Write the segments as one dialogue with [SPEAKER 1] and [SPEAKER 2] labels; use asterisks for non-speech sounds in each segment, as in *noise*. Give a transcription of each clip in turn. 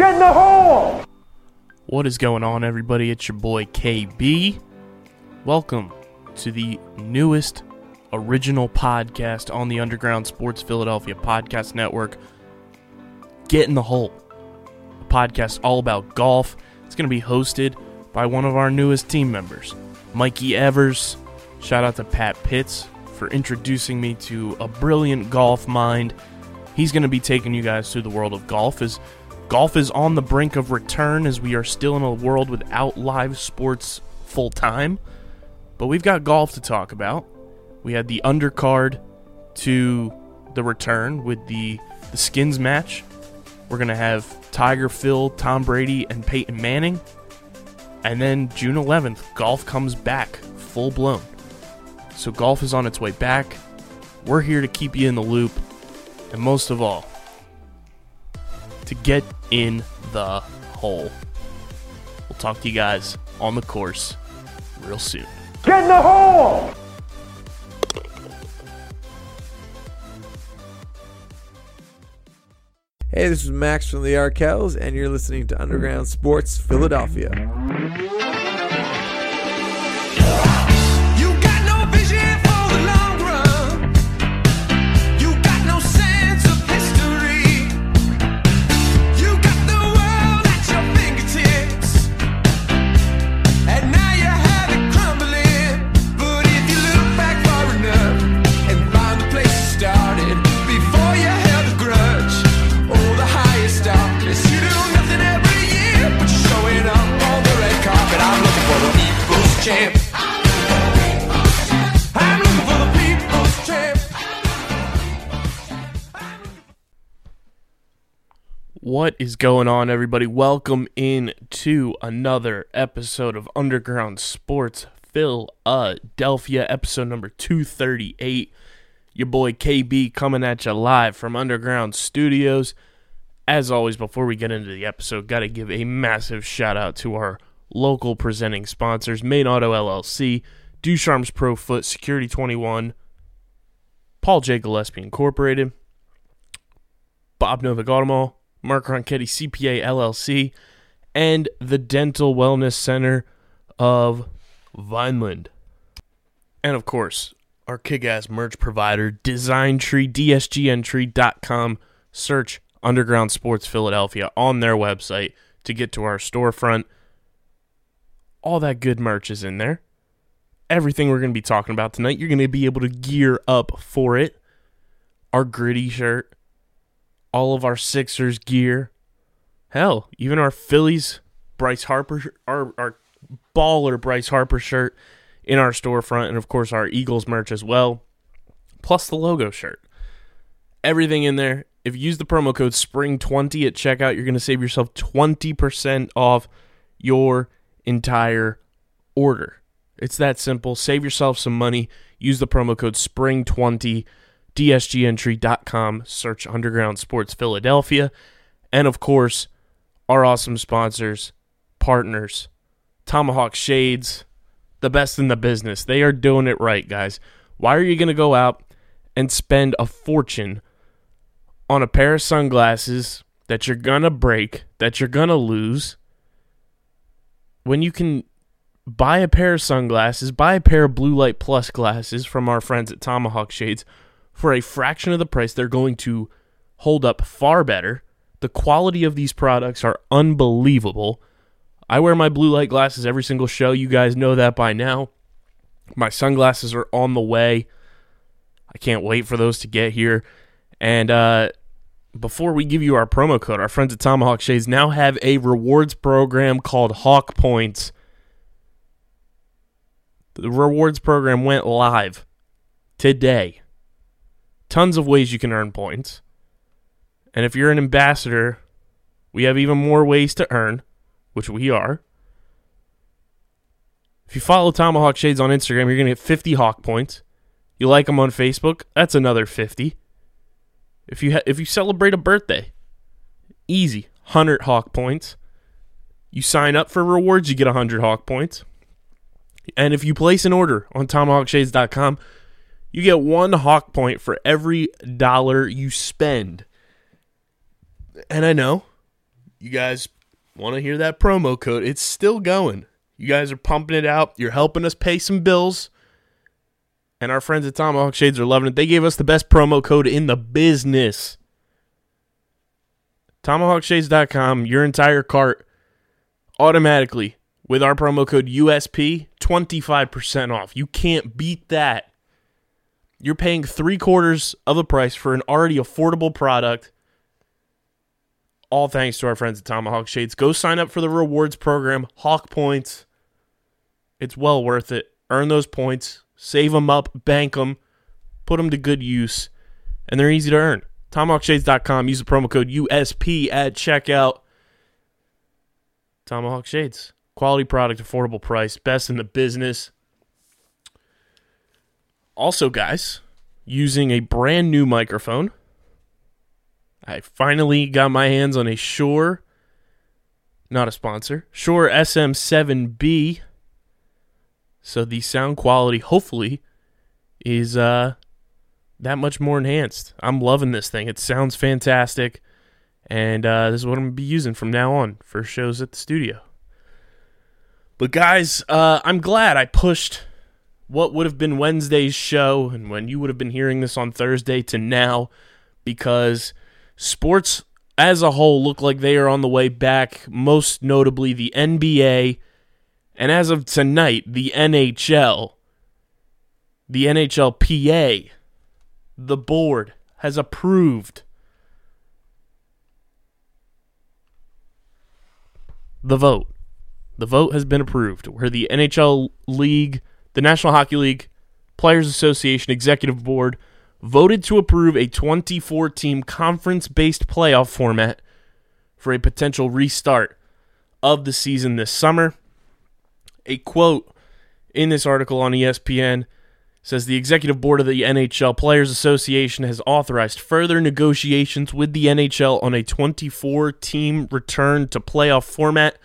[SPEAKER 1] Get in the hole!
[SPEAKER 2] What is going on, everybody? It's your boy KB. Welcome to the newest original podcast on the Underground Sports Philadelphia Podcast Network. Get in the Hole, a podcast all about golf. It's going to be hosted by one of our newest team members, Mikey Evers. Shout out to Pat Pitts for introducing me to a brilliant golf mind. He's going to be taking you guys through the world of golf as golf is on the brink of return as we are still in a world without live sports full time. But we've got golf to talk about. We had the undercard to the return with the, the skins match. We're going to have Tiger Phil, Tom Brady, and Peyton Manning. And then June 11th, golf comes back full blown. So golf is on its way back. We're here to keep you in the loop. And most of all, to get in the hole. We'll talk to you guys on the course real soon.
[SPEAKER 1] Get in the hole!
[SPEAKER 3] Hey, this is Max from the Arkells, and you're listening to Underground Sports Philadelphia.
[SPEAKER 2] Is going on, everybody? Welcome in to another episode of Underground Sports Philadelphia, episode number 238. Your boy KB coming at you live from Underground Studios. As always, before we get into the episode, got to give a massive shout out to our local presenting sponsors Main Auto LLC, Ducharme's Pro Foot, Security 21, Paul J. Gillespie Incorporated, Bob Novigotomo, Mark Ronchetti CPA LLC, and the Dental Wellness Center of Vineland. And of course, our kick ass merch provider, Design Tree, DSGNtree.com. Search Underground Sports Philadelphia on their website to get to our storefront. All that good merch is in there. Everything we're going to be talking about tonight, you're going to be able to gear up for it. Our gritty shirt, all of our Sixers gear. Hell, even our Phillies Bryce Harper our our baller Bryce Harper shirt in our storefront and of course our Eagles merch as well. Plus the logo shirt. Everything in there. If you use the promo code SPRING20 at checkout, you're going to save yourself 20% off your entire order. It's that simple. Save yourself some money. Use the promo code SPRING20 DSGNtree.com, search Underground Sports Philadelphia, and of course, our awesome sponsors, partners, Tomahawk Shades, the best in the business. They are doing it right, guys. Why are you going to go out and spend a fortune on a pair of sunglasses that you're going to break, that you're going to lose, when you can buy a pair of sunglasses, buy a pair of Blue Light Plus glasses from our friends at Tomahawk Shades for a fraction of the price, they're going to hold up far better. The quality of these products are unbelievable. I wear my blue light glasses every single show. You guys know that by now. My sunglasses are on the way. I can't wait for those to get here. And uh, before we give you our promo code, our friends at Tomahawk Shades now have a rewards program called Hawk Points. The rewards program went live today tons of ways you can earn points. And if you're an ambassador, we have even more ways to earn, which we are. If you follow Tomahawk Shades on Instagram, you're going to get 50 Hawk points. You like them on Facebook, that's another 50. If you ha- if you celebrate a birthday, easy, 100 Hawk points. You sign up for rewards, you get 100 Hawk points. And if you place an order on tomahawkshades.com, you get one Hawk point for every dollar you spend. And I know you guys want to hear that promo code, it's still going. You guys are pumping it out. You're helping us pay some bills. And our friends at Tomahawk Shades are loving it. They gave us the best promo code in the business. TomahawkShades.com, your entire cart automatically with our promo code USP, 25% off. You can't beat that. You're paying three quarters of the price for an already affordable product. All thanks to our friends at Tomahawk Shades. Go sign up for the rewards program, Hawk Points. It's well worth it. Earn those points, save them up, bank them, put them to good use, and they're easy to earn. TomahawkShades.com. Use the promo code USP at checkout. Tomahawk Shades. Quality product, affordable price, best in the business. Also, guys, using a brand new microphone. I finally got my hands on a Shure, not a sponsor, Shure SM7B. So the sound quality, hopefully, is uh, that much more enhanced. I'm loving this thing. It sounds fantastic. And uh, this is what I'm going to be using from now on for shows at the studio. But, guys, uh, I'm glad I pushed what would have been Wednesday's show and when you would have been hearing this on Thursday to now because sports as a whole look like they are on the way back, most notably the NBA. And as of tonight, the NHL, the NHLPA, the board has approved the vote. The vote has been approved where the NHL League, the National Hockey League, Players Association Executive Board voted to approve a 24 team conference based playoff format for a potential restart of the season this summer. A quote in this article on ESPN says the executive board of the NHL Players Association has authorized further negotiations with the NHL on a 24 team return to playoff format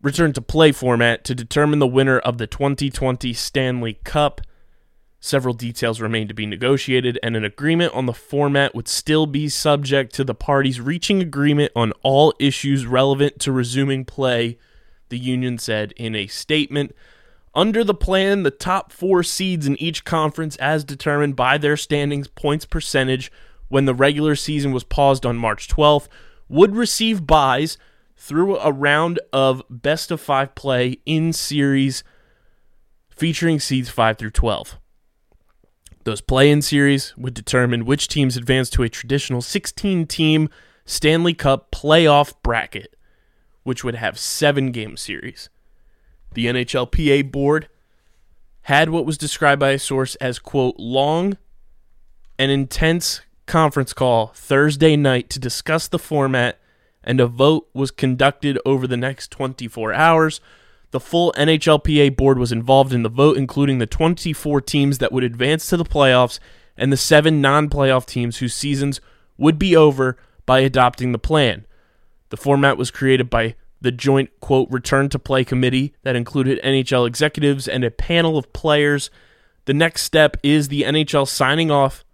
[SPEAKER 2] return to play format to determine the winner of the 2020 Stanley Cup. Several details remain to be negotiated, and an agreement on the format would still be subject to the parties reaching agreement on all issues relevant to resuming play, the union said in a statement. Under the plan, the top four seeds in each conference, as determined by their standings points percentage when the regular season was paused on March 12th, would receive buys through a round of best of five play in series featuring seeds 5 through 12. Those play in series would determine which teams advance to a traditional 16 team Stanley Cup playoff bracket, which would have seven game series. The NHLPA board had what was described by a source as, quote, long and intense conference call Thursday night to discuss the format, and a vote was conducted over the next 24 hours. The full NHLPA board was involved in the vote, including the 24 teams that would advance to the playoffs and the seven non playoff teams whose seasons would be over by adopting the plan. The format was created by the joint, quote, return to play committee that included NHL executives and a panel of players. The next step is the NHL signing off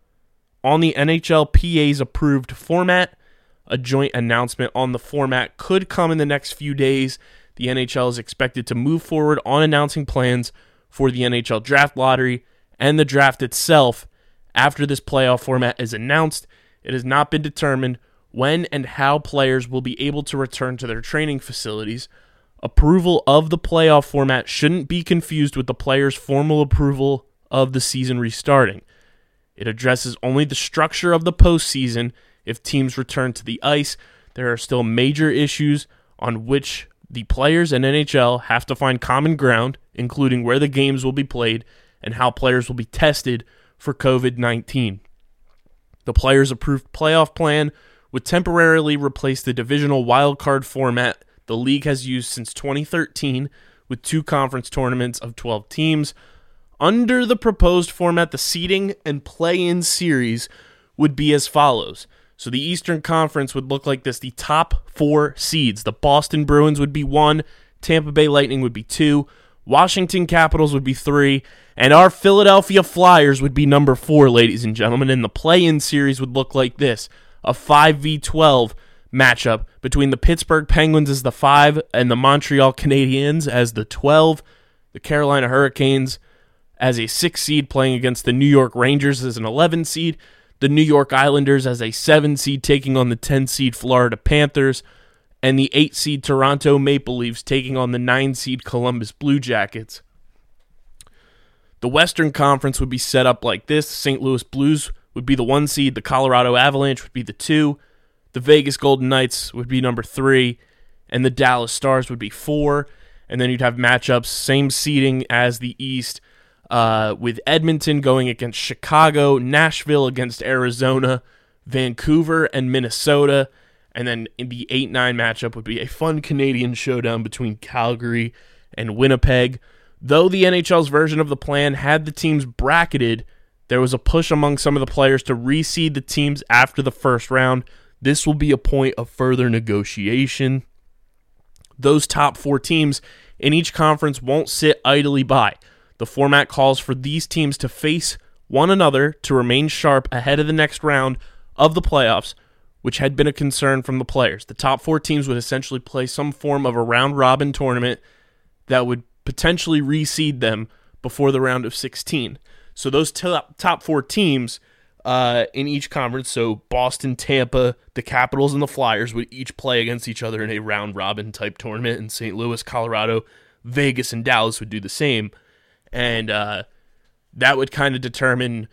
[SPEAKER 2] on the NHLPA's approved format. A joint announcement on the format could come in the next few days. The NHL is expected to move forward on announcing plans for the NHL draft lottery and the draft itself after this playoff format is announced. It has not been determined when and how players will be able to return to their training facilities. Approval of the playoff format shouldn't be confused with the players' formal approval of the season restarting. It addresses only the structure of the postseason. If teams return to the ice, there are still major issues on which the players and NHL have to find common ground, including where the games will be played and how players will be tested for COVID 19. The players' approved playoff plan would temporarily replace the divisional wildcard format the league has used since 2013 with two conference tournaments of 12 teams. Under the proposed format, the seeding and play in series would be as follows. So the Eastern Conference would look like this the top four seeds. The Boston Bruins would be one, Tampa Bay Lightning would be two, Washington Capitals would be three, and our Philadelphia Flyers would be number four, ladies and gentlemen. And the play in series would look like this a 5v12 matchup between the Pittsburgh Penguins as the 5 and the Montreal Canadiens as the 12. The Carolina Hurricanes as a 6 seed playing against the New York Rangers as an 11 seed. The New York Islanders as a 7 seed taking on the 10 seed Florida Panthers. And the 8 seed Toronto Maple Leafs taking on the 9 seed Columbus Blue Jackets. The Western Conference would be set up like this St. Louis Blues would be the 1 seed, the Colorado Avalanche would be the 2, the Vegas Golden Knights would be number 3, and the Dallas Stars would be 4. And then you'd have matchups, same seeding as the East, uh, with Edmonton going against Chicago, Nashville against Arizona, Vancouver and Minnesota. And then the 8 9 matchup would be a fun Canadian showdown between Calgary and Winnipeg. Though the NHL's version of the plan had the teams bracketed, there was a push among some of the players to reseed the teams after the first round. This will be a point of further negotiation. Those top four teams in each conference won't sit idly by. The format calls for these teams to face one another to remain sharp ahead of the next round of the playoffs, which had been a concern from the players. The top four teams would essentially play some form of a round robin tournament that would potentially reseed them before the round of 16. So those top, four teams uh, in each conference, so Boston, Tampa, the Capitals, and the Flyers would each play against each other in a round robin type tournament. And St. Louis, Colorado, Vegas, and Dallas would do the same. And uh, that would kind of determine,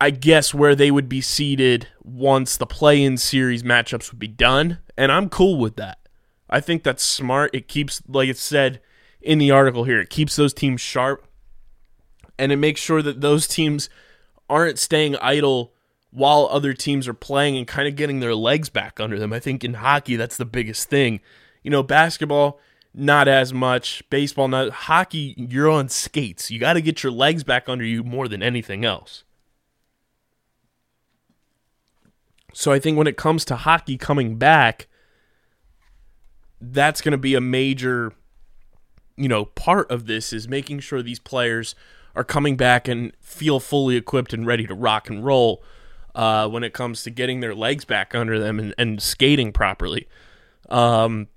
[SPEAKER 2] I guess, where they would be seated once the play in series matchups would be done. And I'm cool with that. I think that's smart. It keeps, like it said in the article here, it keeps those teams sharp and it makes sure that those teams aren't staying idle while other teams are playing and kind of getting their legs back under them. I think in hockey, that's the biggest thing. You know, basketball, not as much. Baseball, not. Hockey, you're on skates. You got to get your legs back under you more than anything else. So I think when it comes to hockey coming back, that's going to be a major, you know, part of this is making sure these players are coming back and feel fully equipped and ready to rock and roll uh, when it comes to getting their legs back under them and, and skating properly. Um,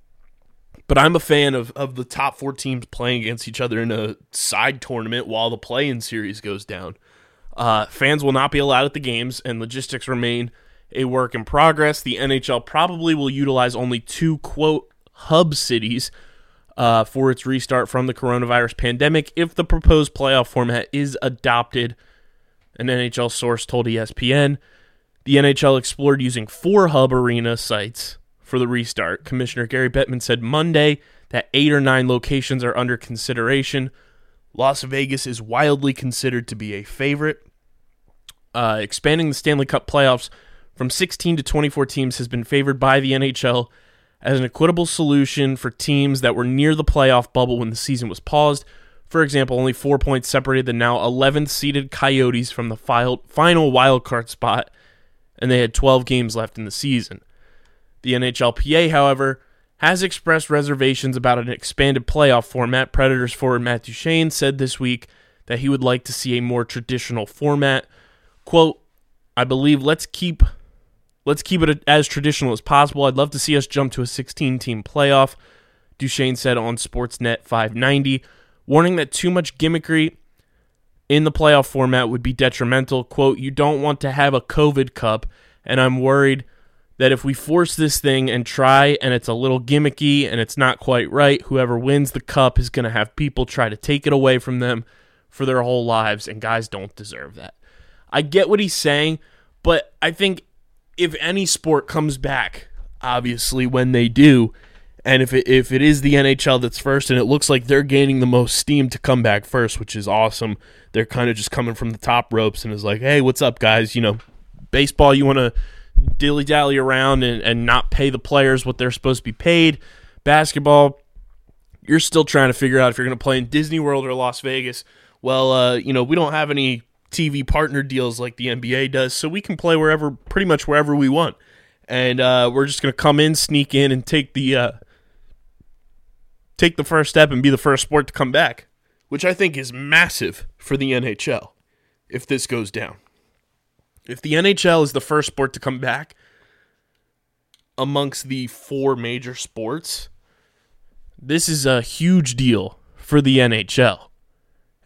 [SPEAKER 2] but I'm a fan of, of the top four teams playing against each other in a side tournament while the play in series goes down. Uh, fans will not be allowed at the games, and logistics remain a work in progress. The NHL probably will utilize only two, quote, hub cities uh, for its restart from the coronavirus pandemic if the proposed playoff format is adopted. An NHL source told ESPN the NHL explored using four hub arena sites for the restart. Commissioner Gary Bettman said Monday that eight or nine locations are under consideration. Las Vegas is wildly considered to be a favorite. Uh, expanding the Stanley Cup playoffs from 16 to 24 teams has been favored by the NHL as an equitable solution for teams that were near the playoff bubble when the season was paused. For example, only four points separated the now 11th seeded Coyotes from the final wildcard spot, and they had 12 games left in the season. The NHLPA, however, has expressed reservations about an expanded playoff format. Predators forward Matt Duchene said this week that he would like to see a more traditional format. Quote, I believe let's keep let's keep it as traditional as possible. I'd love to see us jump to a 16 team playoff, Duchene said on Sportsnet 590, warning that too much gimmickry in the playoff format would be detrimental. Quote, you don't want to have a COVID cup, and I'm worried that if we force this thing and try and it's a little gimmicky and it's not quite right, whoever wins the cup is going to have people try to take it away from them for their whole lives, and guys don't deserve that. I get what he's saying, but I think if any sport comes back, obviously when they do, and if it, if it is the NHL that's first, and it looks like they're gaining the most steam to come back first, which is awesome. They're kind of just coming from the top ropes and is like, hey, what's up, guys? You know, baseball, you want to dilly dally around and, and not pay the players what they're supposed to be paid. Basketball, you're still trying to figure out if you're going to play in Disney World or Las Vegas. Well, uh, you know, we don't have any TV partner deals like the NBA does, so we can play wherever, pretty much wherever we want. And uh, we're just going to come in, sneak in, and take the uh, take the first step and be the first sport to come back, which I think is massive for the NHL if this goes down. If the NHL is the first sport to come back, amongst the four major sports, this is a huge deal for the NHL.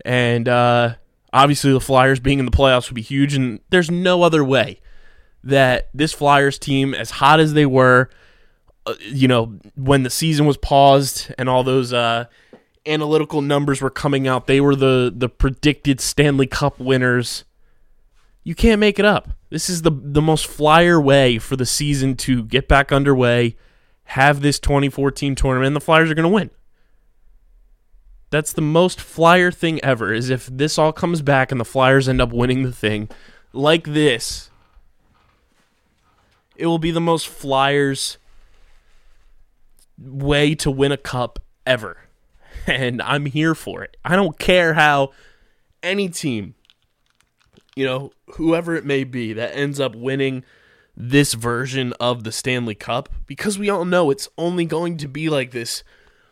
[SPEAKER 2] And uh, obviously, the Flyers being in the playoffs would be huge, and there's no other way that this Flyers team, as hot as they were, uh, you know, when the season was paused and all those uh, analytical numbers were coming out, they were the the predicted Stanley Cup winners. You can't make it up. This is the the most flyer way for the season to get back underway, have this 2014 tournament, and the Flyers are going to win. That's the most flyer thing ever. Is if this all comes back and the Flyers end up winning the thing, like this, it will be the most Flyers way to win a cup ever. *laughs* And I'm here for it. I don't care how any team, you know, whoever it may be, that ends up winning this version of the Stanley Cup, because we all know it's only going to be like this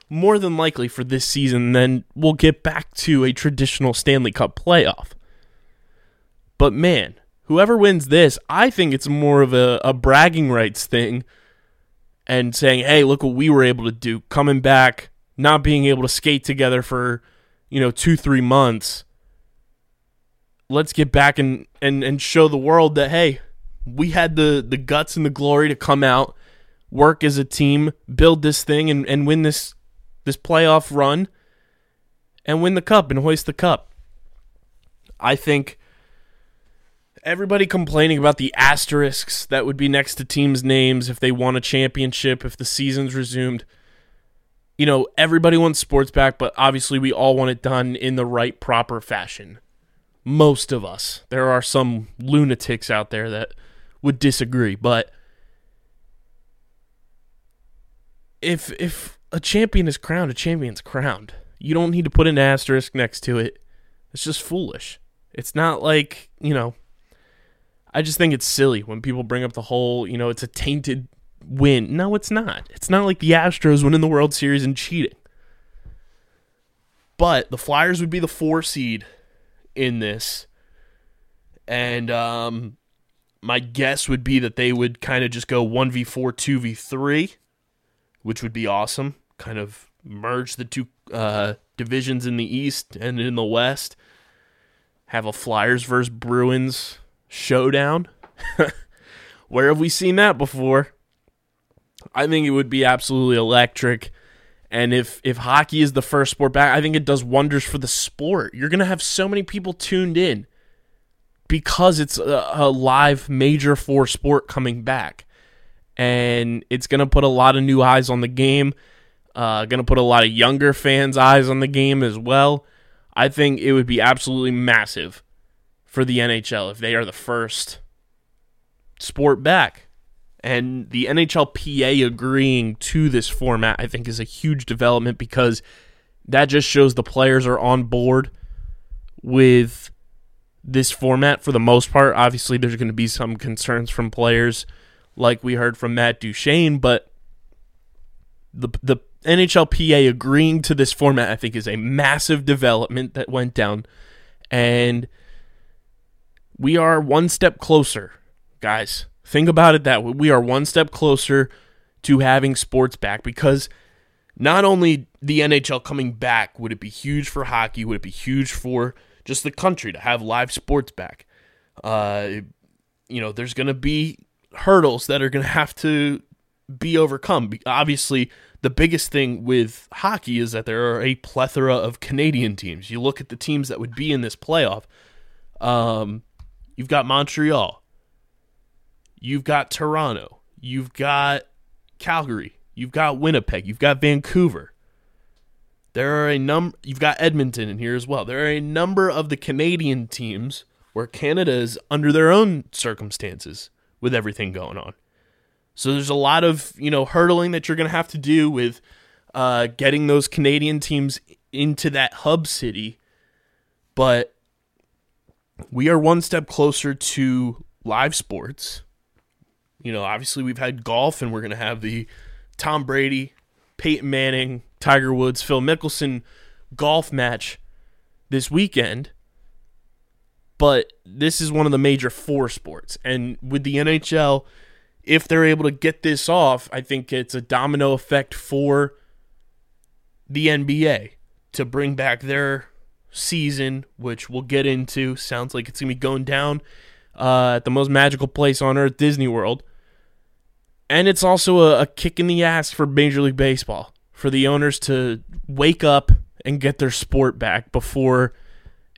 [SPEAKER 2] more than likely for this season, then we'll get back to a traditional Stanley Cup playoff. But man, whoever wins this, I think it's more of a, a bragging rights thing and saying, hey, look what we were able to do, coming back, not being able to skate together for, you know, two, three months. Let's get back and, and, and show the world that, hey, we had the, the guts and the glory to come out, work as a team, build this thing, and, and win this this playoff run and win the cup and hoist the cup. I think everybody complaining about the asterisks that would be next to teams' names if they won a championship, if the season's resumed. You know, everybody wants sports back, but obviously we all want it done in the right, proper fashion. Most of us. There are some lunatics out there that would disagree, but if if a champion is crowned, a champion's crowned. You don't need to put an asterisk next to it. It's just foolish. It's not like, you know, I just think it's silly when people bring up the whole, you know, it's a tainted win. No, it's not. It's not like the Astros winning the World Series and cheating. But the Flyers would be the four seed in this. And um, my guess would be that they would kind of just go 1v4, 2v3, which would be awesome. Kind of merge the two uh, divisions in the East and in the West. Have a Flyers versus Bruins showdown. *laughs* Where have we seen that before? I think it would be absolutely electric. And if if hockey is the first sport back, I think it does wonders for the sport. You're going to have so many people tuned in because it's a, a live major four sport coming back. And it's going to put a lot of new eyes on the game. Uh, going to put a lot of younger fans' eyes on the game as well. I think it would be absolutely massive for the NHL if they are the first sport back. And the NHLPA agreeing to this format, I think, is a huge development because that just shows the players are on board with this format for the most part. Obviously, there's going to be some concerns from players, like we heard from Matt Duchene, but the the NHLPA agreeing to this format, I think, is a massive development that went down, and we are one step closer, guys. Think about it that. We are one step closer to having sports back because not only the NHL coming back would it be huge for hockey, would it be huge for just the country to have live sports back. Uh, you know, there's going to be hurdles that are going *laughs* to have to be overcome. Obviously, the biggest thing with hockey is that there are a plethora of Canadian teams. You look at the teams that would be in this playoff. Um, you've got Montreal, you've got Toronto, you've got Calgary, you've got Winnipeg, you've got Vancouver. There are a number. You've got Edmonton in here as well. There are a number of the Canadian teams where Canada is under their own circumstances with everything going on. So there's a lot of you know hurdling that you're going to have to do with uh, getting those Canadian teams into that hub city, but we are one step closer to live sports. You know, obviously we've had golf, and we're going to have the Tom Brady, Peyton Manning, Tiger Woods, Phil Mickelson golf match this weekend. But this is one of the major four sports, and with the NHL if they're able to get this off, I think it's a domino effect for the NBA to bring back their season, which we'll get into. Sounds like it's going to be going down uh, at the most magical place on earth, Disney World. And it's also a, a kick in the ass for Major League Baseball, for the owners to wake up and get their sport back before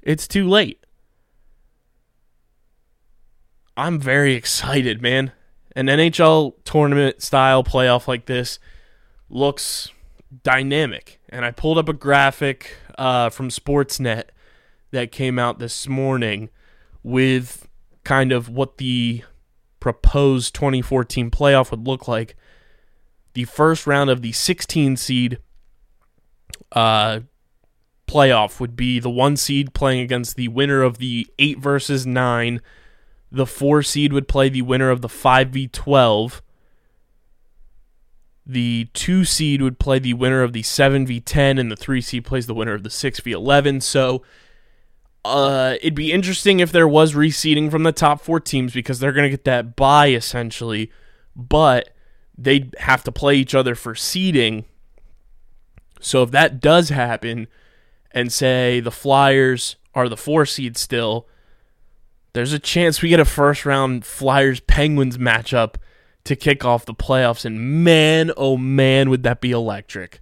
[SPEAKER 2] it's too late. I'm very excited, man. An NHL tournament style playoff like this looks dynamic. And I pulled up a graphic uh, from Sportsnet that came out this morning with kind of what the proposed 2014 playoff would look like. The first round of the 16 seed uh, playoff would be the one seed playing against the winner of the 8 versus 9. The 4 seed would play the winner of the 5v12. The 2 seed would play the winner of the 7v10 and the 3 seed plays the winner of the 6v11. So uh, it'd be interesting if there was reseeding from the top 4 teams because they're going to get that bye essentially, but they'd have to play each other for seeding. So if that does happen and say the Flyers are the 4 seed still, there's a chance we get a first round Flyers Penguins matchup to kick off the playoffs. And man, oh man, would that be electric!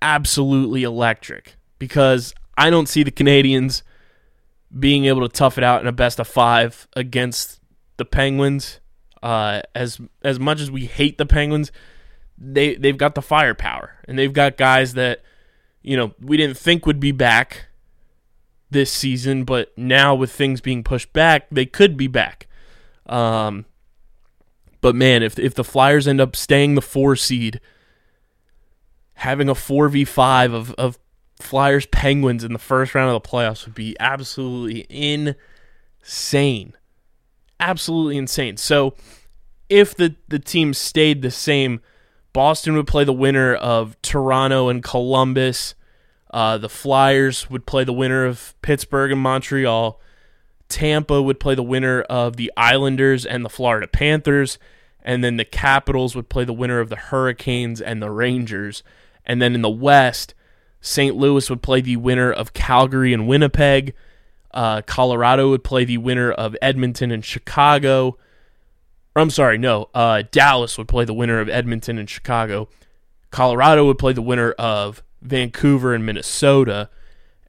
[SPEAKER 2] Absolutely electric. Because I don't see the Canadiens being able to tough it out in a best of five against the Penguins. Uh, as as much as we hate the Penguins, they they've got the firepower and they've got guys that you know we didn't think would be back this season, but now with things being pushed back, they could be back. Um, but man, if if the Flyers end up staying the four seed, having a four v five of of Flyers Penguins in the first round of the playoffs would be absolutely insane, absolutely insane. So if the the team stayed the same, Boston would play the winner of Toronto and Columbus. Uh, the Flyers would play the winner of Pittsburgh and Montreal. Tampa would play the winner of the Islanders and the Florida Panthers. And then the Capitals would play the winner of the Hurricanes and the Rangers. And then in the West, St. Louis would play the winner of Calgary and Winnipeg. Uh, Colorado would play the winner of Edmonton and Chicago. I'm sorry, no. Uh, Dallas would play the winner of Edmonton and Chicago. Colorado would play the winner of Vancouver and Minnesota,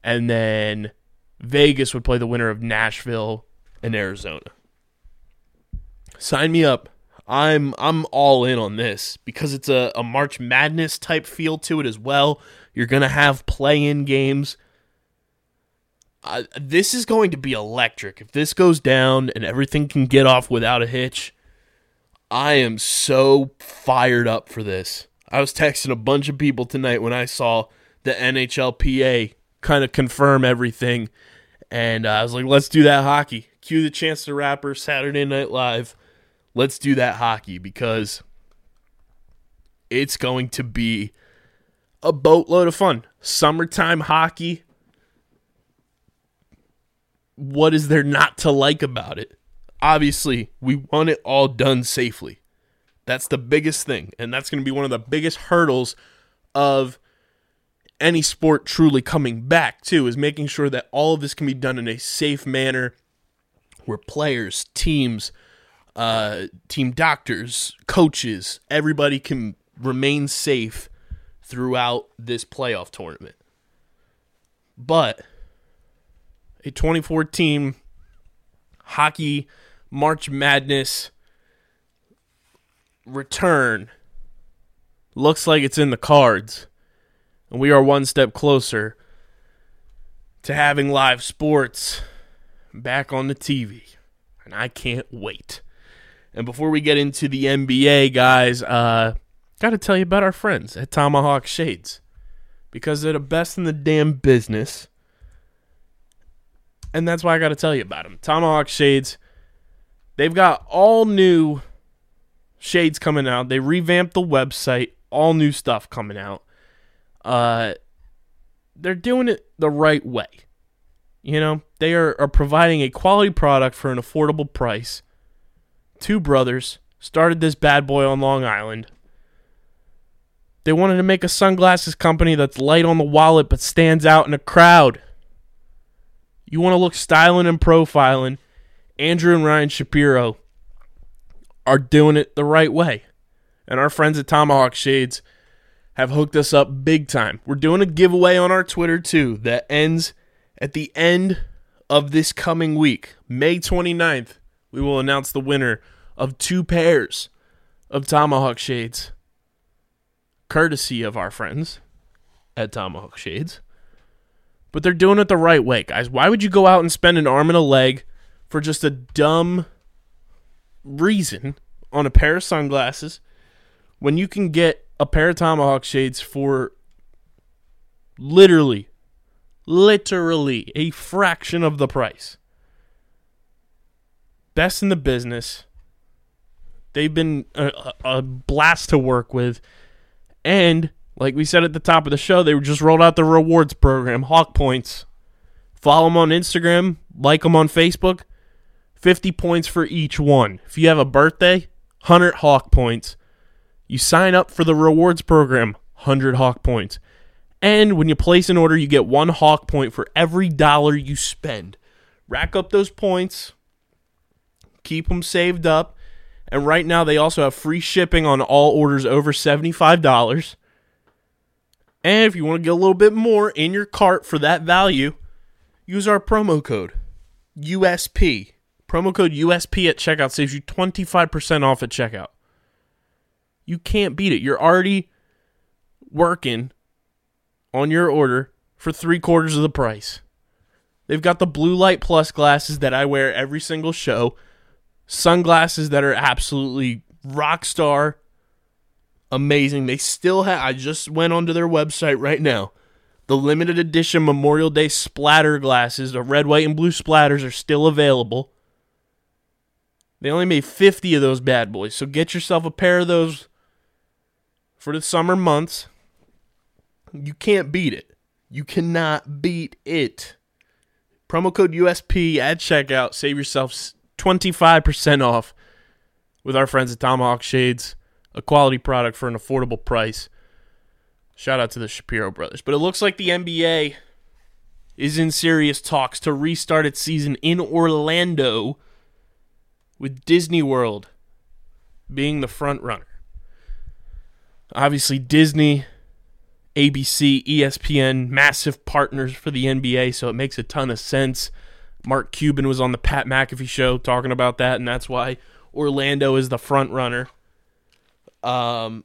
[SPEAKER 2] and then Vegas would play the winner of Nashville and Arizona. Sign me up. I'm I'm all in on this because it's a, a March Madness type feel to it as well. You're gonna have play-in games. Uh, this is going to be electric. If this goes down and everything can get off without a hitch, I am so fired up for this. I was texting a bunch of people tonight when I saw the NHLPA kind of confirm everything, and uh, I was like, "Let's do that hockey." Cue the Chance the Rapper Saturday Night Live. Let's do that hockey because it's going to be a boatload of fun. Summertime hockey. What is there not to like about it? Obviously, we want it all done safely. That's the biggest thing. And that's going to be one of the biggest hurdles of any sport truly coming back, too, is making sure that all of this can be done in a safe manner where players, teams, uh, team doctors, coaches, everybody can remain safe throughout this playoff tournament. But a 2014 hockey March Madness return looks like it's in the cards. And we are one step closer to having live sports back on the TV. And I can't wait. And before we get into the NBA, guys, uh, got to tell you about our friends at Tomahawk Shades because they're the best in the damn business. And that's why I got to tell you about them. Tomahawk Shades, they've got all new shades coming out. They revamped the website, all new stuff coming out. Uh, they're doing it the right way. You know, they are, are providing a quality product for an affordable price two brothers, started this bad boy on Long Island. They wanted to make a sunglasses company that's light on the wallet but stands out in a crowd. You want to look styling and profiling. Andrew and Ryan Shapiro are doing it the right way. And our friends at Tomahawk Shades have hooked us up big time. We're doing a giveaway on our Twitter too that ends at the end of this coming week. May 29th, we will announce the winner of two pairs of Tomahawk Shades, courtesy of our friends at Tomahawk Shades. But they're doing it the right way, guys. Why would you go out and spend an arm and a leg for just a dumb reason on a pair of sunglasses when you can get a pair of Tomahawk shades for literally, literally a fraction of the price? Best in the business. They've been a, a blast to work with. And, like we said at the top of the show, they just rolled out the rewards program, Hawk Points. Follow them on Instagram, like them on Facebook. 50 points for each one. If you have a birthday, 100 Hawk points. You sign up for the rewards program, 100 Hawk points. And when you place an order, you get one Hawk point for every dollar you spend. Rack up those points, keep them saved up. And right now, they also have free shipping on all orders over $75. And if you want to get a little bit more in your cart for that value, use our promo code USP. Promo code USP at checkout saves you 25% off at checkout. You can't beat it. You're already working on your order for three quarters of the price. They've got the blue light plus glasses that I wear every single show, sunglasses that are absolutely rock star amazing. They still have I just went onto their website right now. The limited edition Memorial Day splatter glasses, the red, white, and blue splatters are still available. They only made 50 of those bad boys. So get yourself a pair of those for the summer months. You can't beat it. You cannot beat it. Promo code USP at checkout. Save yourself 25% off with our friends at Tomahawk Shades. A quality product for an affordable price. Shout out to the Shapiro brothers. But it looks like the NBA is in serious talks to restart its season in Orlando with Disney World being the front runner. Obviously, Disney, ABC, ESPN, massive partners for the NBA, so it makes a ton of sense. Mark Cuban was on the Pat McAfee show talking about that, and that's why Orlando is the front runner. Um,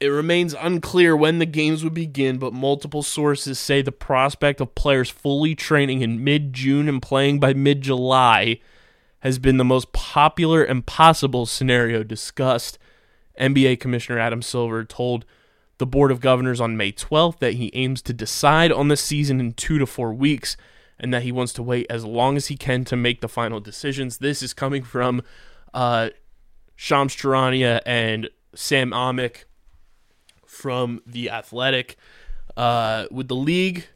[SPEAKER 2] it remains unclear when the games would begin, but multiple sources say the prospect of players fully training in mid June and playing by mid July has been the most popular and possible scenario discussed. NBA Commissioner Adam Silver told the Board of Governors on May 12th that he aims to decide on the season in two to four weeks and that he wants to wait as long as he can to make the final decisions. This is coming from uh, Shams Charania and Sam Amick from The Athletic. Uh, with the league,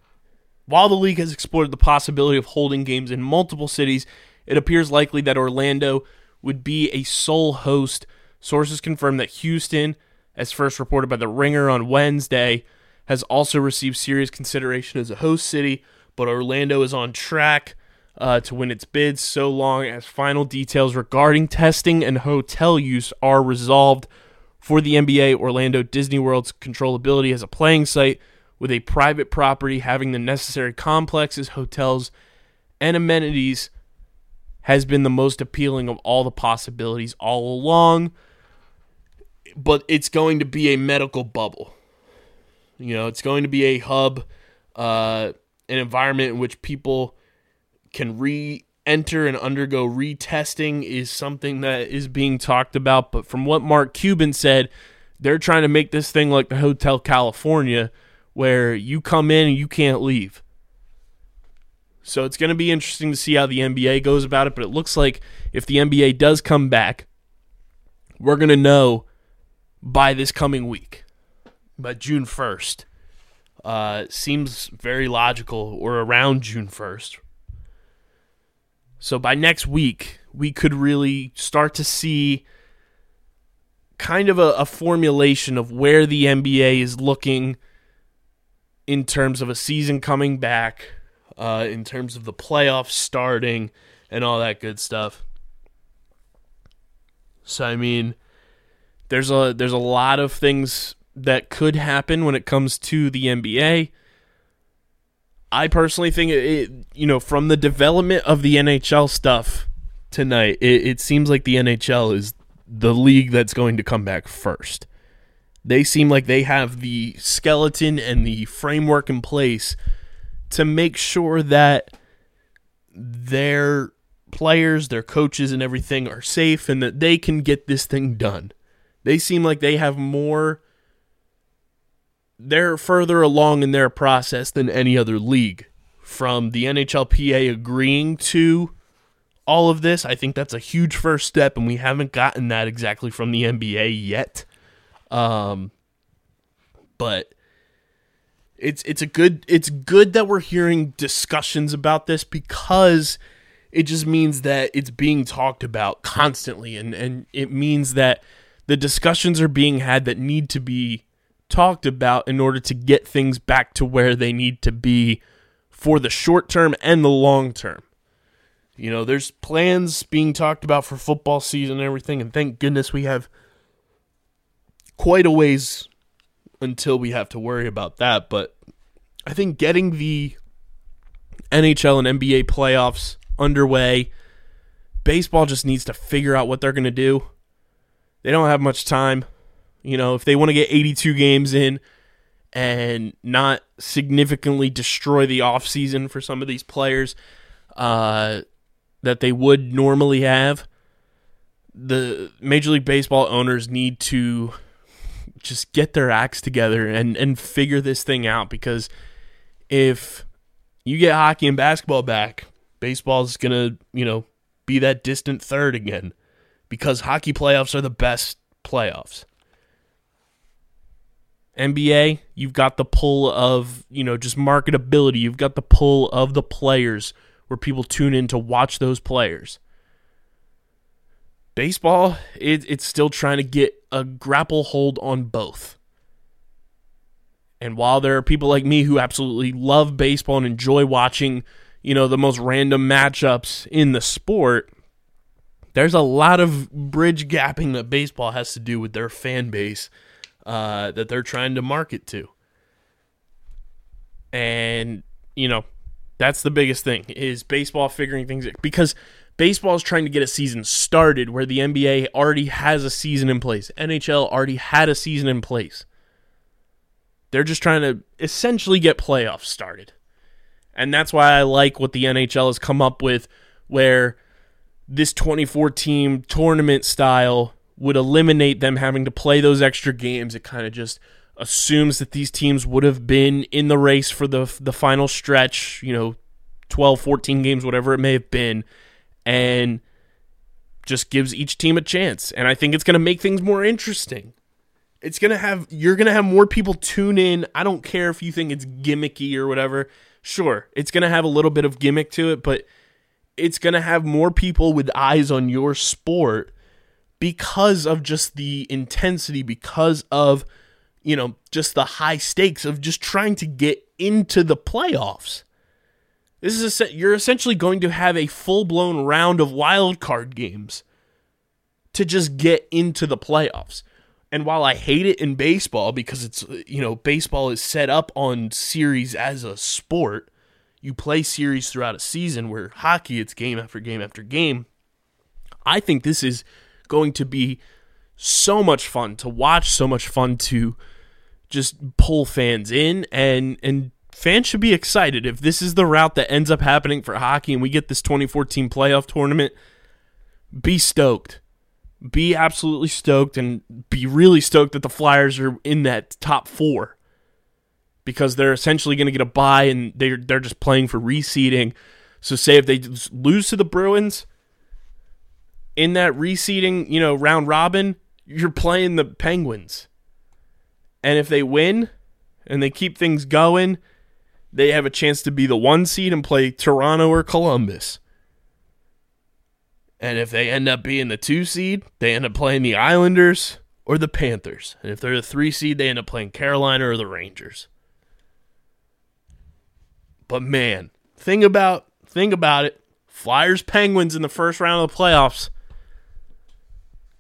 [SPEAKER 2] while the league has explored the possibility of holding games in multiple cities, it appears likely that Orlando would be a sole host. Sources confirm that Houston, as first reported by The Ringer on Wednesday, has also received serious consideration as a host city, but Orlando is on track uh, to win its bid so long as final details regarding testing and hotel use are resolved. For the NBA, Orlando Disney World's controllability as a playing site with a private property having the necessary complexes, hotels, and amenities has been the most appealing of all the possibilities all along. But it's going to be a medical bubble. You know, it's going to be a hub, uh, an environment in which people can re enter and undergo retesting is something that is being talked about. But from what Mark Cuban said, they're trying to make this thing like the Hotel California, where you come in and you can't leave. So it's going to be interesting to see how the NBA goes about it. But it looks like if the NBA does come back, we're going to know by this coming week, by June 1st. Uh, seems very logical, or around June 1st. So by next week, we could really start to see kind of a, a formulation of where the NBA is looking in terms of a season coming back, uh, in terms of the playoffs starting, and all that good stuff. So I mean, there's a there's a lot of things that could happen when it comes to the NBA. I personally think it, you know, from the development of the NHL stuff tonight, it, it seems like the NHL is the league that's going to come back first. They seem like they have the skeleton and the framework in place to make sure that their players, their coaches, and everything are safe and that they can get this thing done. They seem like they have more. They're further along in their process than any other league. From the NHLPA agreeing to all of this, I think that's a huge first step, and we haven't gotten that exactly from the NBA yet. Um, but it's it's a good it's good that we're hearing discussions about this because it just means that it's being talked about constantly and and it means that the discussions are being had that need to be talked about in order to get things back to where they need to be for the short term and the long term. You know, there's plans being talked about for football season and everything, and thank goodness we have quite a ways until we have to worry about that. But I think getting the NHL and NBA playoffs underway, baseball just needs to figure out what they're going to do. They don't have much time. You know, if they want to get 82 games in and not significantly destroy the offseason for some of these players uh, that they would normally have, the Major League Baseball owners need to just get their acts together and, and figure this thing out because if you get hockey and basketball back, baseball's going to, you know, be that distant third again because hockey playoffs are the best playoffs. NBA, you've got the pull of, you know, just marketability. You've got the pull of the players where people tune in to watch those players. Baseball, it, it's still trying to get a grapple hold on both. And while there are people like me who absolutely love baseball and enjoy watching, you know, the most random matchups in the sport, there's a lot of bridge gapping that baseball has to do with their fan base uh, that they're trying to market to. And, you know, that's the biggest thing is baseball figuring things out because baseball is trying to get a season started where the NBA already has a season in place. NHL already had a season in place. They're just trying to essentially get playoffs started. And that's why I like what the NHL has come up with where this 24 team tournament style would eliminate them having to play those extra games. It kind of just assumes that these teams would have been in the race for the the final stretch, you know, 12, 14 games, whatever it may have been, and just gives each team a chance. And I think it's going to make things more interesting. It's going to have you're going to have more people tune in. I don't care if you think it's gimmicky or whatever. Sure, it's going to have a little bit of gimmick to it, but it's going to have more people with eyes on your sport because of just the intensity, because of, you know, just the high stakes of just trying to get into the playoffs. This is a, you're essentially going to have a full-blown round of wild card games to just get into the playoffs. And while I hate it in baseball because it's you know baseball is set up on series as a sport, you play series throughout a season where hockey it's game after game after game. I think this is going to be so much fun to watch, so much fun to just pull fans in and and fans should be excited if this is the route that ends up happening for hockey and we get this 2014 playoff tournament. Be stoked. Be absolutely stoked and be really stoked that the Flyers are in that top 4 because they're essentially going to get a bye and they're they're just playing for reseeding. So say if they lose to the Bruins in that reseeding, you know, round robin, you're playing the Penguins. And if they win and they keep things going, they have a chance to be the one seed and play Toronto or Columbus. And if they end up being the two seed, they end up playing the Islanders or the Panthers. And if they're the three seed, they end up playing Carolina or the Rangers. But man, think about think about it. Flyers Penguins in the first round of the playoffs.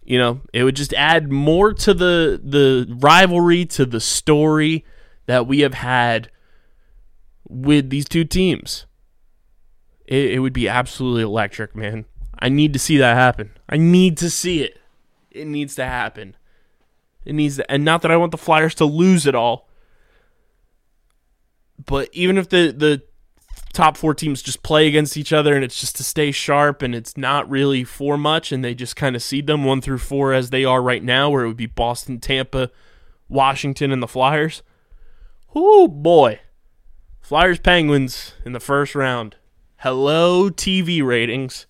[SPEAKER 2] You know, it would just add more to the the rivalry, to the story that we have had with these two teams. It, it would be absolutely electric, man. I need to see that happen. I need to see it. It needs to happen. It needs to, and not that I want the Flyers to lose it all. But even if the the top four teams just play against each other and it's just to stay sharp and it's not really for much and they just kind of seed them one through four as they are right now, where it would be Boston, Tampa, Washington, and the Flyers. Oh boy. Flyers Penguins in the first round. Hello TV ratings.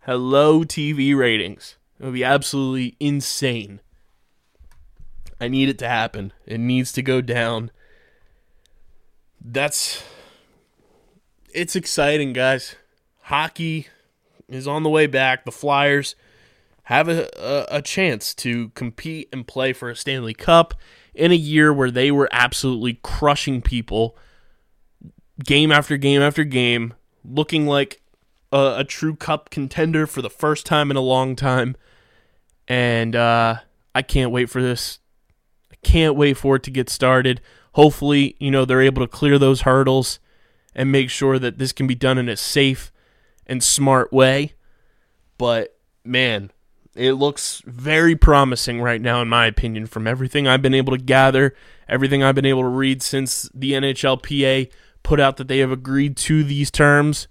[SPEAKER 2] Hello TV ratings. It would be absolutely insane. I need it to happen. It needs to go down. That's it's exciting, guys. Hockey is on the way back. The Flyers have a, a, a chance to compete and play for a Stanley Cup in a year where they were absolutely crushing people game after game after game, looking like a, a true cup contender for the first time in a long time. And uh, I can't wait for this. I can't wait for it to get started. Hopefully, you know, they're able to clear those hurdles and make sure that this can be done in a safe and smart way. But man, it looks very promising right now, in my opinion, from everything I've been able to gather, everything I've been able to read since the NHLPA put out that they have agreed to these terms.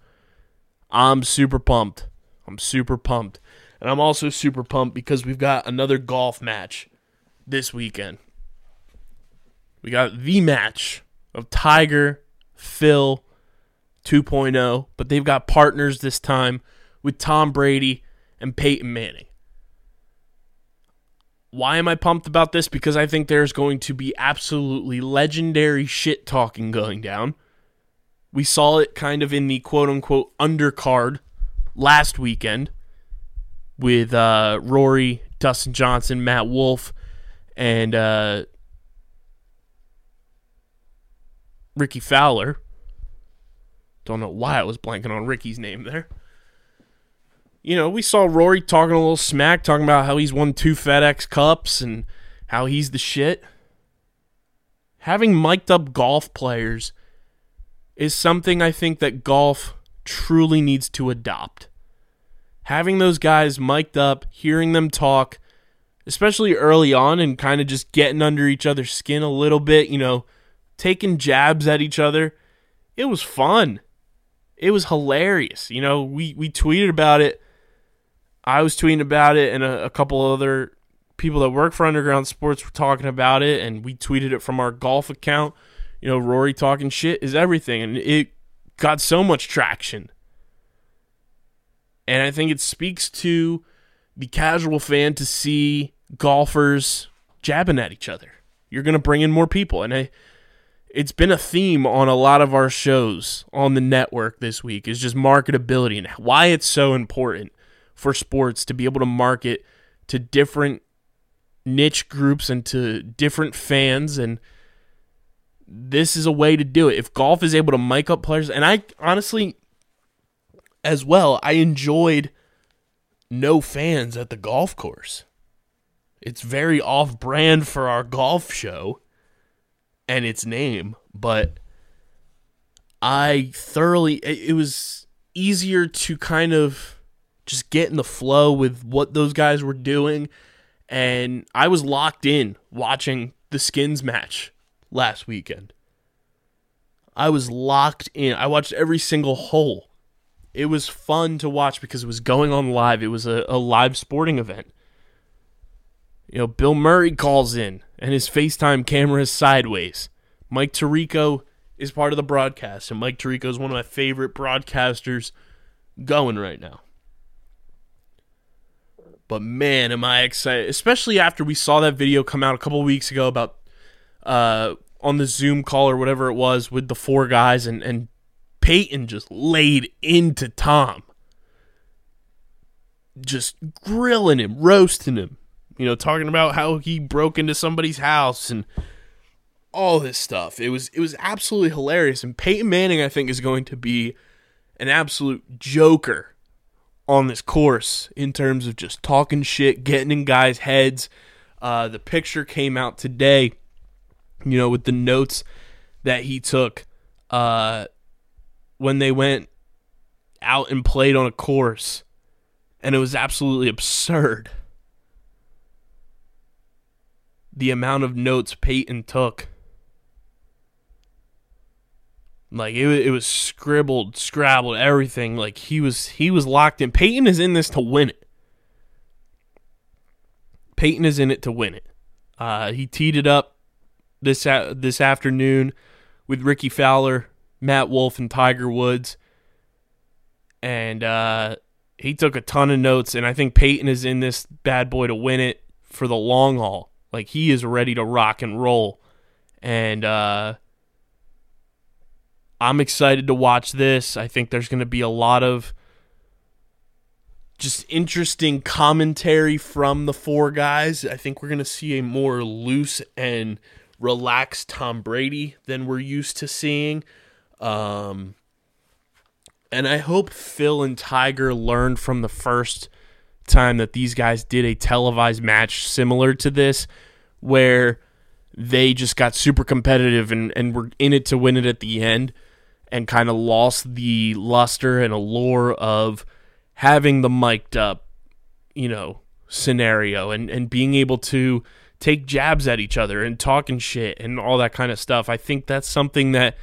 [SPEAKER 2] I'm super pumped. I'm super pumped. And I'm also super pumped because we've got another golf match this weekend. We got the match of Tiger, Phil 2.0, but they've got partners this time with Tom Brady and Peyton Manning. Why am I pumped about this? Because I think there's going to be absolutely legendary shit talking going down. We saw it kind of in the quote unquote undercard last weekend with uh, Rory, Dustin Johnson, Matt Wolff, and uh, Rickie Fowler. Don't know why I was blanking on Rickie's name there. You know, we saw Rory talking a little smack, talking about how he's won two FedEx Cups and how he's the shit. Having mic'd up golf players is something I think that golf truly needs to adopt. Having those guys mic'd up, hearing them talk, especially early on, and kind of just getting under each other's skin a little bit, you know, taking jabs at each other, it was fun. It was hilarious. You know, we, we tweeted about it. I was tweeting about it, and a, a couple other people that work for Underground Sports were talking about it, and we tweeted it from our golf account. You know, Rory talking shit is everything, and it got so much traction. And I think it speaks to the casual fan to see golfers jabbing at each other. You're going to bring in more people, and I it's been a theme on a lot of our shows on the network this week is just marketability and why it's so important for sports to be able to market to different niche groups and to different fans and this is a way to do it. If golf is able to mic up players and I honestly as well, I enjoyed no fans at the golf course. It's very off brand for our golf show and its name, but I thoroughly it, was easier to kind of just get in the flow with what those guys were doing and I was locked in watching the skins match last weekend. I was locked in. I watched every single hole. It was fun to watch because it was going on live. It was a, a live sporting event. You know, Bill Murray calls in and his FaceTime camera is sideways. Mike Tirico is part of the broadcast, and Mike Tirico is one of my favorite broadcasters going right now. But man, am I excited, especially after we saw that video come out a couple weeks ago about uh, on the Zoom call or whatever it was with the four guys, and, and Peyton just laid into Tom. just grilling him, roasting him, you know, talking about how he broke into somebody's house and all this stuff. It was it was absolutely hilarious. And Peyton Manning, I think, is going to be an absolute joker on this course in terms of just talking shit, getting in guys' heads. Uh, the picture came out today, you know, with the notes that he took uh, when they went out and played on a course, and it was absolutely absurd. The amount of notes Peyton took. Like it, it was scribbled, scrabbled, everything. Like he was, he was locked in. Peyton is in this to win it. Peyton is in it to win it. Uh, he teed it up this this afternoon with Rickie Fowler, Matt Wolff, and Tiger Woods, and uh, he took a ton of notes. And I think Peyton is in this bad boy to win it for the long haul. Like he is ready to rock and roll, and uh, I'm excited to watch this. I think there's going to be a lot of just interesting commentary from the four guys. I think we're going to see a more loose and relaxed Tom Brady than we're used to seeing. Um, and I hope Phil and Tiger learned from the first time that these guys did a televised match similar to this, where they just got super competitive and, and were in it to win it at the end and kind of lost the luster and allure of having the mic'd up, you know, scenario and, and being able to take jabs at each other and talking shit and all that kind of stuff. I think that's something that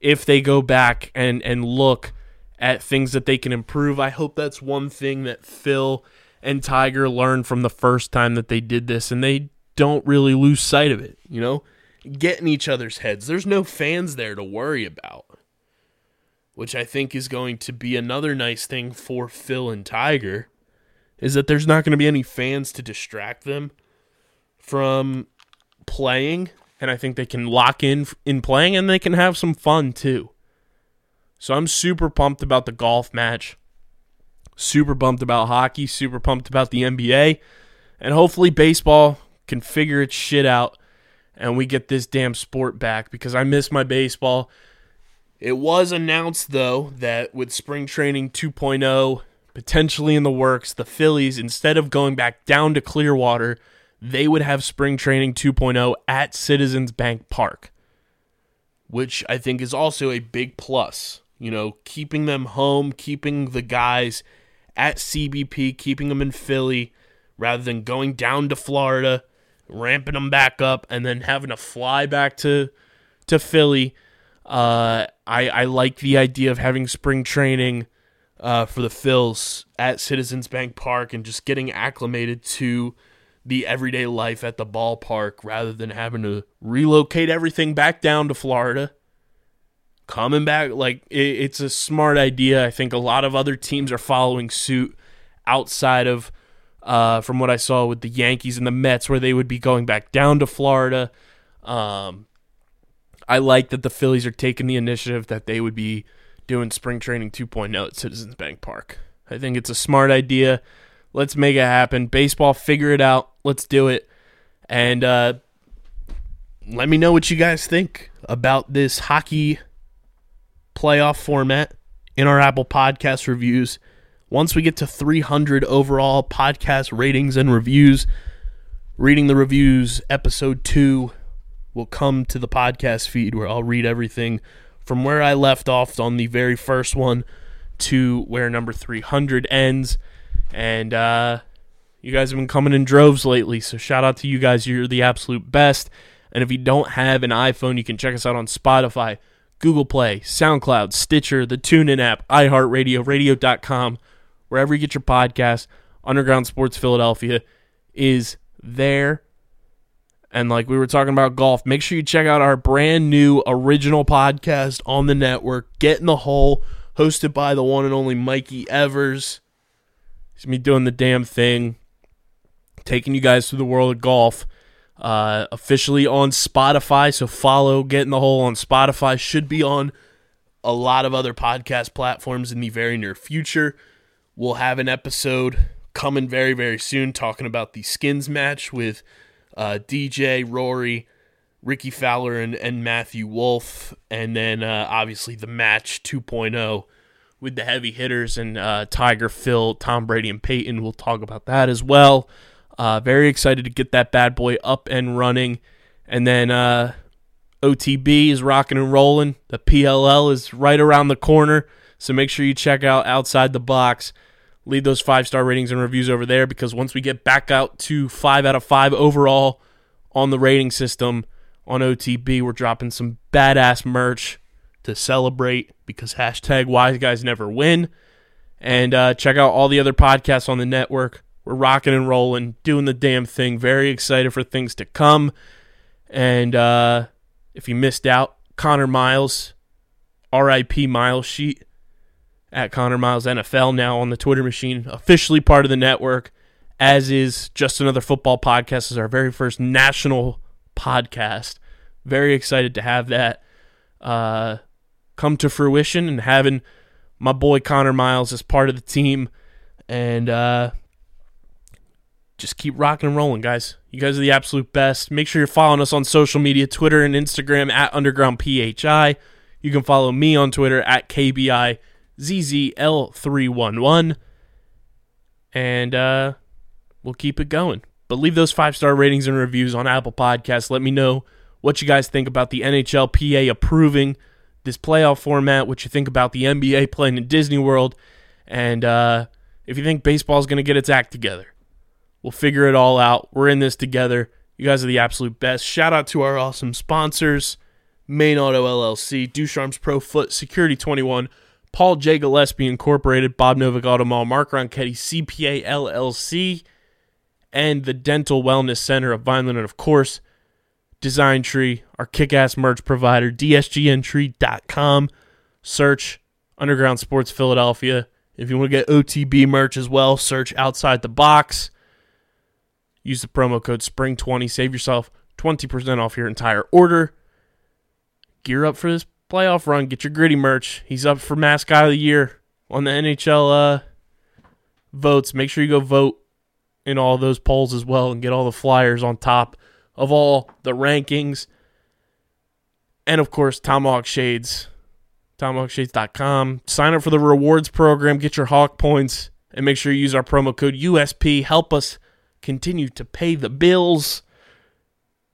[SPEAKER 2] if they go back and, and look at things that they can improve, I hope that's one thing that Phil and Tiger learned from the first time that they did this and they don't really lose sight of it, you know? Get in each other's heads. There's no fans there to worry about which I think is going to be another nice thing for Phil and Tiger, is that there's not going to be any fans to distract them from playing, and I think they can lock in in playing and they can have some fun too. So I'm super pumped about the golf match. Super pumped about hockey, super pumped about the NBA, and hopefully baseball can figure its shit out and we get this damn sport back because I miss my baseball. It was announced, though, that with spring training 2.0 potentially in the works, the Phillies, instead of going back down to Clearwater, they would have spring training 2.0 at Citizens Bank Park, which I think is also a big plus. You know, keeping them home, keeping the guys at CBP, keeping them in Philly, rather than going down to Florida, ramping them back up, and then having to fly back to to Philly. Uh, I I like the idea of having spring training uh, for the Phils at Citizens Bank Park and just getting acclimated to the everyday life at the ballpark rather than having to relocate everything back down to Florida. Coming back, like it, it's a smart idea. I think a lot of other teams are following suit outside of, uh, from what I saw with the Yankees and the Mets, where they would be going back down to Florida. Um, I like that the Phillies are taking the initiative that they would be doing spring training 2.0 at Citizens Bank Park. I think it's a smart idea. Let's make it happen. Baseball, figure it out. Let's do it. And uh, let me know what you guys think about this hockey playoff format in our Apple Podcast reviews. Once we get to 300 overall podcast ratings and reviews, reading the reviews, episode two will come to the podcast feed where I'll read everything from where I left off on the very first one to where number 300 ends. And uh, you guys have been coming in droves lately, so shout out to you guys. You're the absolute best. And if you don't have an iPhone, you can check us out on Spotify, Google Play, SoundCloud, Stitcher, the TuneIn app, iHeartRadio, radio.com, wherever you get your podcasts. Underground Sports Philadelphia is there. And like we were talking about golf, make sure you check out our brand new original podcast on the network, Get in the Hole, hosted by the one and only Mikey Evers. He's me doing the damn thing, taking you guys through the world of golf. Uh, officially on Spotify, so follow Get in the Hole on Spotify. Should be on a lot of other podcast platforms in the very near future. We'll have an episode coming very, very soon, talking about the skins match with uh, DJ, Rory, Rickie Fowler, and, and Matthew Wolff. And then uh, obviously the match 2.0 with the heavy hitters and uh, Tiger, Phil, Tom Brady, and Peyton. We'll talk about that as well. Uh, very excited to get that bad boy up and running. And then uh, OTB is rocking and rolling. The PLL is right around the corner. So make sure you check out Outside the Box. Leave those five star ratings and reviews over there because once we get back out to five out of five overall on the rating system on OTB, we're dropping some badass merch to celebrate because hashtag wise guys never win. And uh, check out all the other podcasts on the network. We're rocking and rolling, doing the damn thing. Very excited for things to come. And uh, if you missed out, Connor Miles, RIP Miles sheet at Connor Miles NFL now on the Twitter machine, officially part of the network, as is Just Another Football Podcast, is our very first national podcast. Very excited to have that uh, come to fruition and having my boy Connor Miles as part of the team. And uh, just keep rocking and rolling, guys. You guys are the absolute best. Make sure you're following us on social media Twitter and Instagram at UndergroundPHI. You can follow me on Twitter at KBIZZL311. And uh, we'll keep it going. But leave those five star ratings and reviews on Apple Podcasts. Let me know what you guys think about the NHLPA approving this playoff format, what you think about the NBA playing in Disney World, and uh, if you think baseball is going to get its act together. We'll figure it all out. We're in this together. You guys are the absolute best. Shout out to our awesome sponsors Main Auto LLC, Ducharme's Pro Foot, Security 21, Paul J. Gillespie Incorporated, Bob Novak Auto Mall, Mark Ronchetti, CPA LLC, and the Dental Wellness Center of Vineland, and of course, Design Tree, our kick ass merch provider, DSGNtree.com. Search Underground Sports Philadelphia. If you want to get OTB merch as well, search Outside the Box. Use the promo code SPRING20. Save yourself 20% off your entire order. Gear up for this playoff run. Get your Gritty merch. He's up for mascot of the year on the NHL uh, votes. Make sure you go vote in all those polls as well and get all the flyers on top of all the rankings. And of course, Tomahawk Shades, tomahawkshades.com. Sign up for the rewards program, get your Hawk points, and make sure you use our promo code USP. Help us continue to pay the bills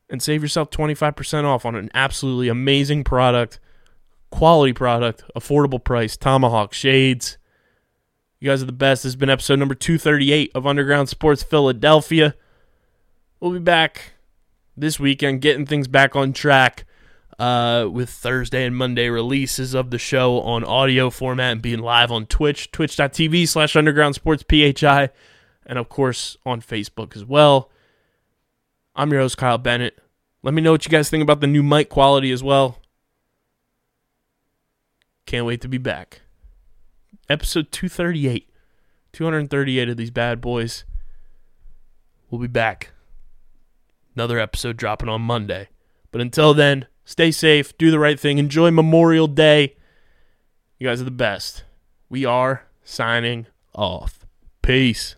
[SPEAKER 2] and save yourself 25% off on an absolutely amazing product, quality product, affordable price. Tomahawk Shades. You guys are the best. This has been episode number 238 of Underground Sports Philadelphia. We'll be back this weekend getting things back on track uh, with Thursday and Monday releases of the show on audio format and being live on Twitch, twitch.tv slash underground sports PHI, and of course on Facebook as well. I'm your host, Kyle Bennett. Let me know what you guys think about the new mic quality as well. Can't wait to be back. Episode 238. 238 of these bad boys. We'll be back. Another episode dropping on Monday. But until then, stay safe, do the right thing, enjoy Memorial Day. You guys are the best. We are signing off. Peace.